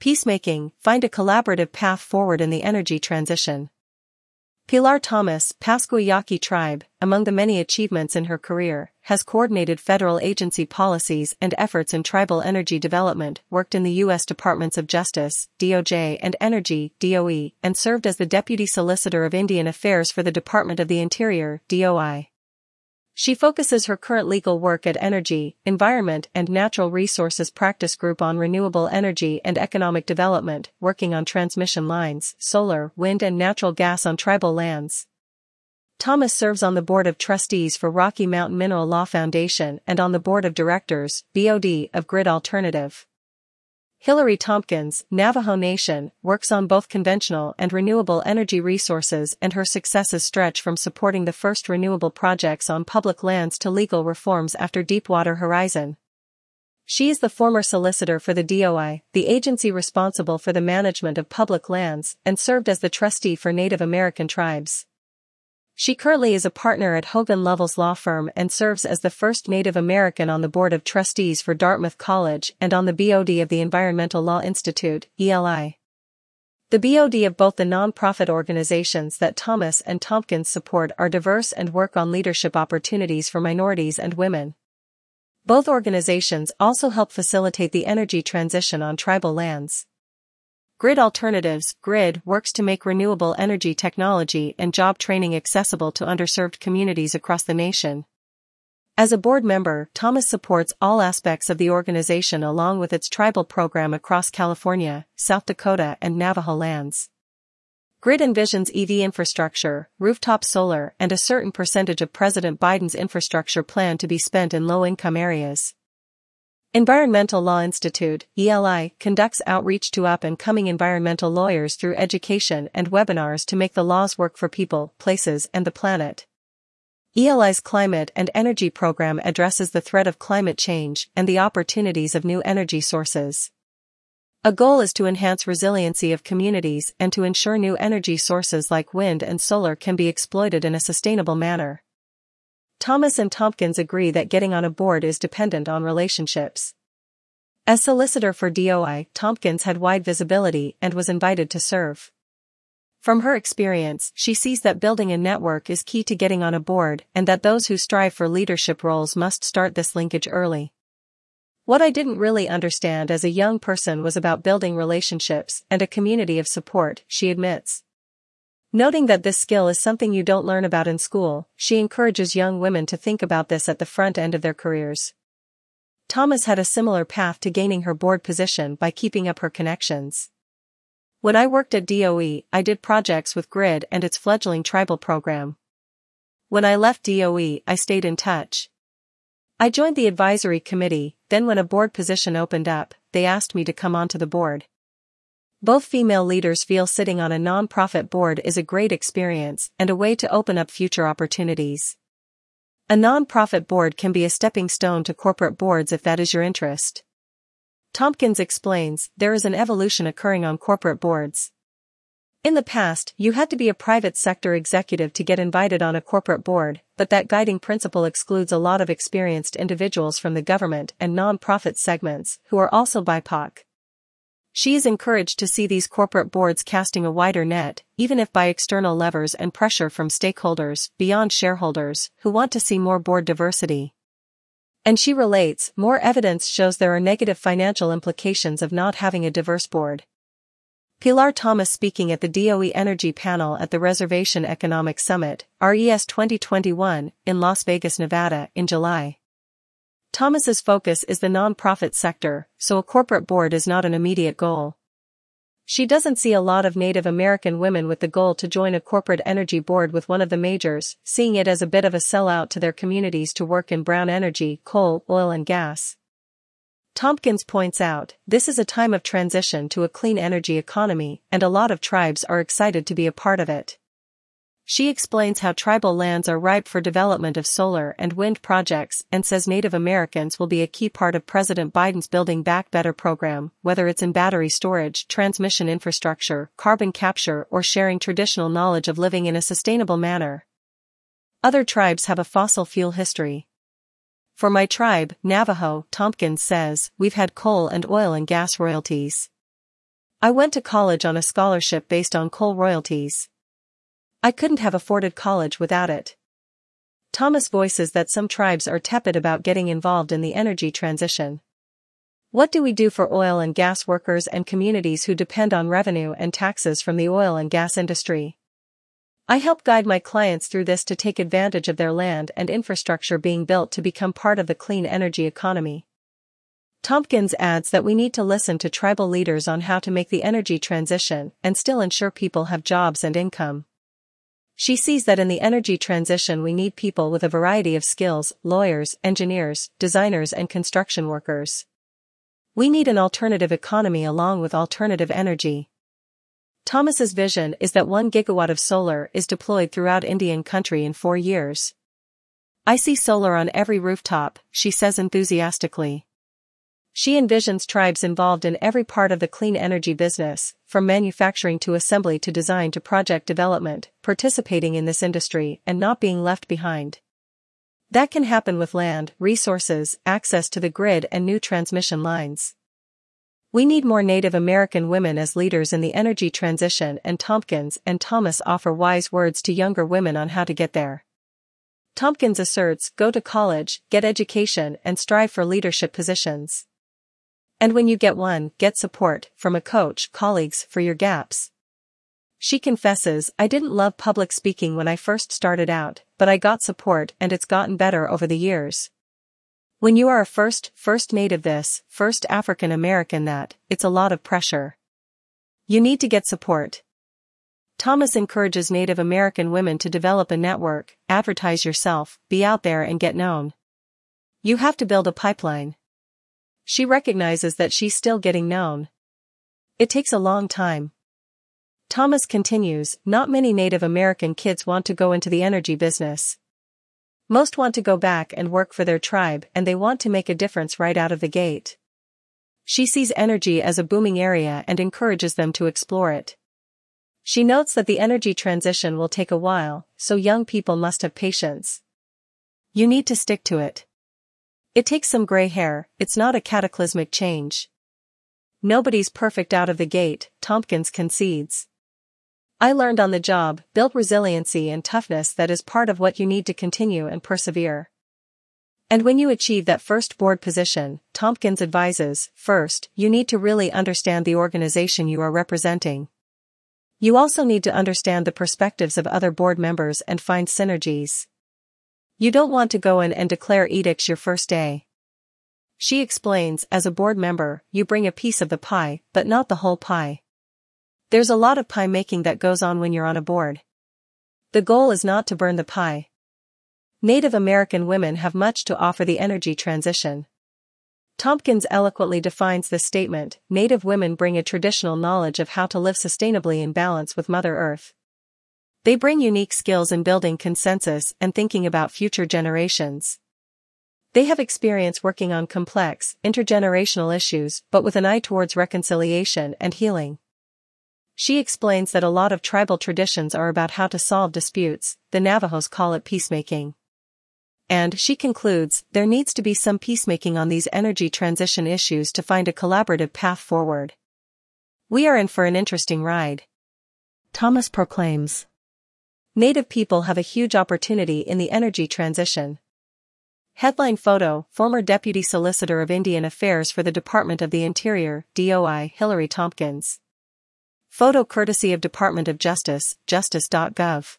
Peacemaking, find a collaborative path forward in the energy transition. Pilar Thomas, Pascua Yaqui tribe, among the many achievements in her career, has coordinated federal agency policies and efforts in tribal energy development, worked in the U.S. Departments of Justice, DOJ and Energy, DOE, and served as the Deputy Solicitor of Indian Affairs for the Department of the Interior, DOI. She focuses her current legal work at Energy, Environment and Natural Resources Practice Group on renewable energy and economic development, working on transmission lines, solar, wind and natural gas on tribal lands. Thomas serves on the Board of Trustees for Rocky Mountain Mineral Law Foundation and on the Board of Directors, BOD, of Grid Alternative. Hilary Tompkins, Navajo Nation, works on both conventional and renewable energy resources and her successes stretch from supporting the first renewable projects on public lands to legal reforms after Deepwater Horizon. She is the former solicitor for the DOI, the agency responsible for the management of public lands, and served as the trustee for Native American tribes. She currently is a partner at Hogan Lovells Law Firm and serves as the first Native American on the Board of Trustees for Dartmouth College and on the BOD of the Environmental Law Institute, ELI. The BOD of both the nonprofit organizations that Thomas and Tompkins support are diverse and work on leadership opportunities for minorities and women. Both organizations also help facilitate the energy transition on tribal lands. Grid Alternatives Grid works to make renewable energy technology and job training accessible to underserved communities across the nation. As a board member, Thomas supports all aspects of the organization along with its tribal program across California, South Dakota, and Navajo lands. Grid envisions EV infrastructure, rooftop solar, and a certain percentage of President Biden's infrastructure plan to be spent in low income areas. Environmental Law Institute, ELI, conducts outreach to up and coming environmental lawyers through education and webinars to make the laws work for people, places, and the planet. ELI's climate and energy program addresses the threat of climate change and the opportunities of new energy sources. A goal is to enhance resiliency of communities and to ensure new energy sources like wind and solar can be exploited in a sustainable manner. Thomas and Tompkins agree that getting on a board is dependent on relationships. As solicitor for DOI, Tompkins had wide visibility and was invited to serve. From her experience, she sees that building a network is key to getting on a board and that those who strive for leadership roles must start this linkage early. What I didn't really understand as a young person was about building relationships and a community of support, she admits. Noting that this skill is something you don't learn about in school, she encourages young women to think about this at the front end of their careers. Thomas had a similar path to gaining her board position by keeping up her connections. When I worked at DOE, I did projects with GRID and its fledgling tribal program. When I left DOE, I stayed in touch. I joined the advisory committee, then when a board position opened up, they asked me to come onto the board. Both female leaders feel sitting on a non-profit board is a great experience and a way to open up future opportunities. A non-profit board can be a stepping stone to corporate boards if that is your interest. Tompkins explains, there is an evolution occurring on corporate boards. In the past, you had to be a private sector executive to get invited on a corporate board, but that guiding principle excludes a lot of experienced individuals from the government and non-profit segments who are also BIPOC. She is encouraged to see these corporate boards casting a wider net, even if by external levers and pressure from stakeholders, beyond shareholders, who want to see more board diversity. And she relates, more evidence shows there are negative financial implications of not having a diverse board. Pilar Thomas speaking at the DOE Energy Panel at the Reservation Economic Summit, RES 2021, in Las Vegas, Nevada, in July. Thomas's focus is the nonprofit sector, so a corporate board is not an immediate goal. She doesn't see a lot of Native American women with the goal to join a corporate energy board with one of the majors, seeing it as a bit of a sellout to their communities to work in brown energy, coal, oil and gas. Tompkins points out, this is a time of transition to a clean energy economy, and a lot of tribes are excited to be a part of it. She explains how tribal lands are ripe for development of solar and wind projects and says Native Americans will be a key part of President Biden's Building Back Better program, whether it's in battery storage, transmission infrastructure, carbon capture, or sharing traditional knowledge of living in a sustainable manner. Other tribes have a fossil fuel history. For my tribe, Navajo, Tompkins says, we've had coal and oil and gas royalties. I went to college on a scholarship based on coal royalties. I couldn't have afforded college without it. Thomas voices that some tribes are tepid about getting involved in the energy transition. What do we do for oil and gas workers and communities who depend on revenue and taxes from the oil and gas industry? I help guide my clients through this to take advantage of their land and infrastructure being built to become part of the clean energy economy. Tompkins adds that we need to listen to tribal leaders on how to make the energy transition and still ensure people have jobs and income. She sees that in the energy transition we need people with a variety of skills, lawyers, engineers, designers and construction workers. We need an alternative economy along with alternative energy. Thomas's vision is that 1 gigawatt of solar is deployed throughout Indian country in 4 years. I see solar on every rooftop, she says enthusiastically. She envisions tribes involved in every part of the clean energy business, from manufacturing to assembly to design to project development, participating in this industry and not being left behind. That can happen with land, resources, access to the grid and new transmission lines. We need more Native American women as leaders in the energy transition and Tompkins and Thomas offer wise words to younger women on how to get there. Tompkins asserts, go to college, get education and strive for leadership positions. And when you get one, get support from a coach, colleagues for your gaps. She confesses, I didn't love public speaking when I first started out, but I got support and it's gotten better over the years. When you are a first, first native this, first African American that, it's a lot of pressure. You need to get support. Thomas encourages Native American women to develop a network, advertise yourself, be out there and get known. You have to build a pipeline. She recognizes that she's still getting known. It takes a long time. Thomas continues, not many Native American kids want to go into the energy business. Most want to go back and work for their tribe and they want to make a difference right out of the gate. She sees energy as a booming area and encourages them to explore it. She notes that the energy transition will take a while, so young people must have patience. You need to stick to it. It takes some gray hair, it's not a cataclysmic change. Nobody's perfect out of the gate, Tompkins concedes. I learned on the job, built resiliency and toughness that is part of what you need to continue and persevere. And when you achieve that first board position, Tompkins advises, first, you need to really understand the organization you are representing. You also need to understand the perspectives of other board members and find synergies. You don't want to go in and declare edicts your first day. She explains, as a board member, you bring a piece of the pie, but not the whole pie. There's a lot of pie making that goes on when you're on a board. The goal is not to burn the pie. Native American women have much to offer the energy transition. Tompkins eloquently defines this statement Native women bring a traditional knowledge of how to live sustainably in balance with Mother Earth. They bring unique skills in building consensus and thinking about future generations. They have experience working on complex, intergenerational issues, but with an eye towards reconciliation and healing. She explains that a lot of tribal traditions are about how to solve disputes, the Navajos call it peacemaking. And she concludes, there needs to be some peacemaking on these energy transition issues to find a collaborative path forward. We are in for an interesting ride. Thomas proclaims. Native people have a huge opportunity in the energy transition. Headline photo, former Deputy Solicitor of Indian Affairs for the Department of the Interior, DOI, Hilary Tompkins. Photo courtesy of Department of Justice, justice.gov.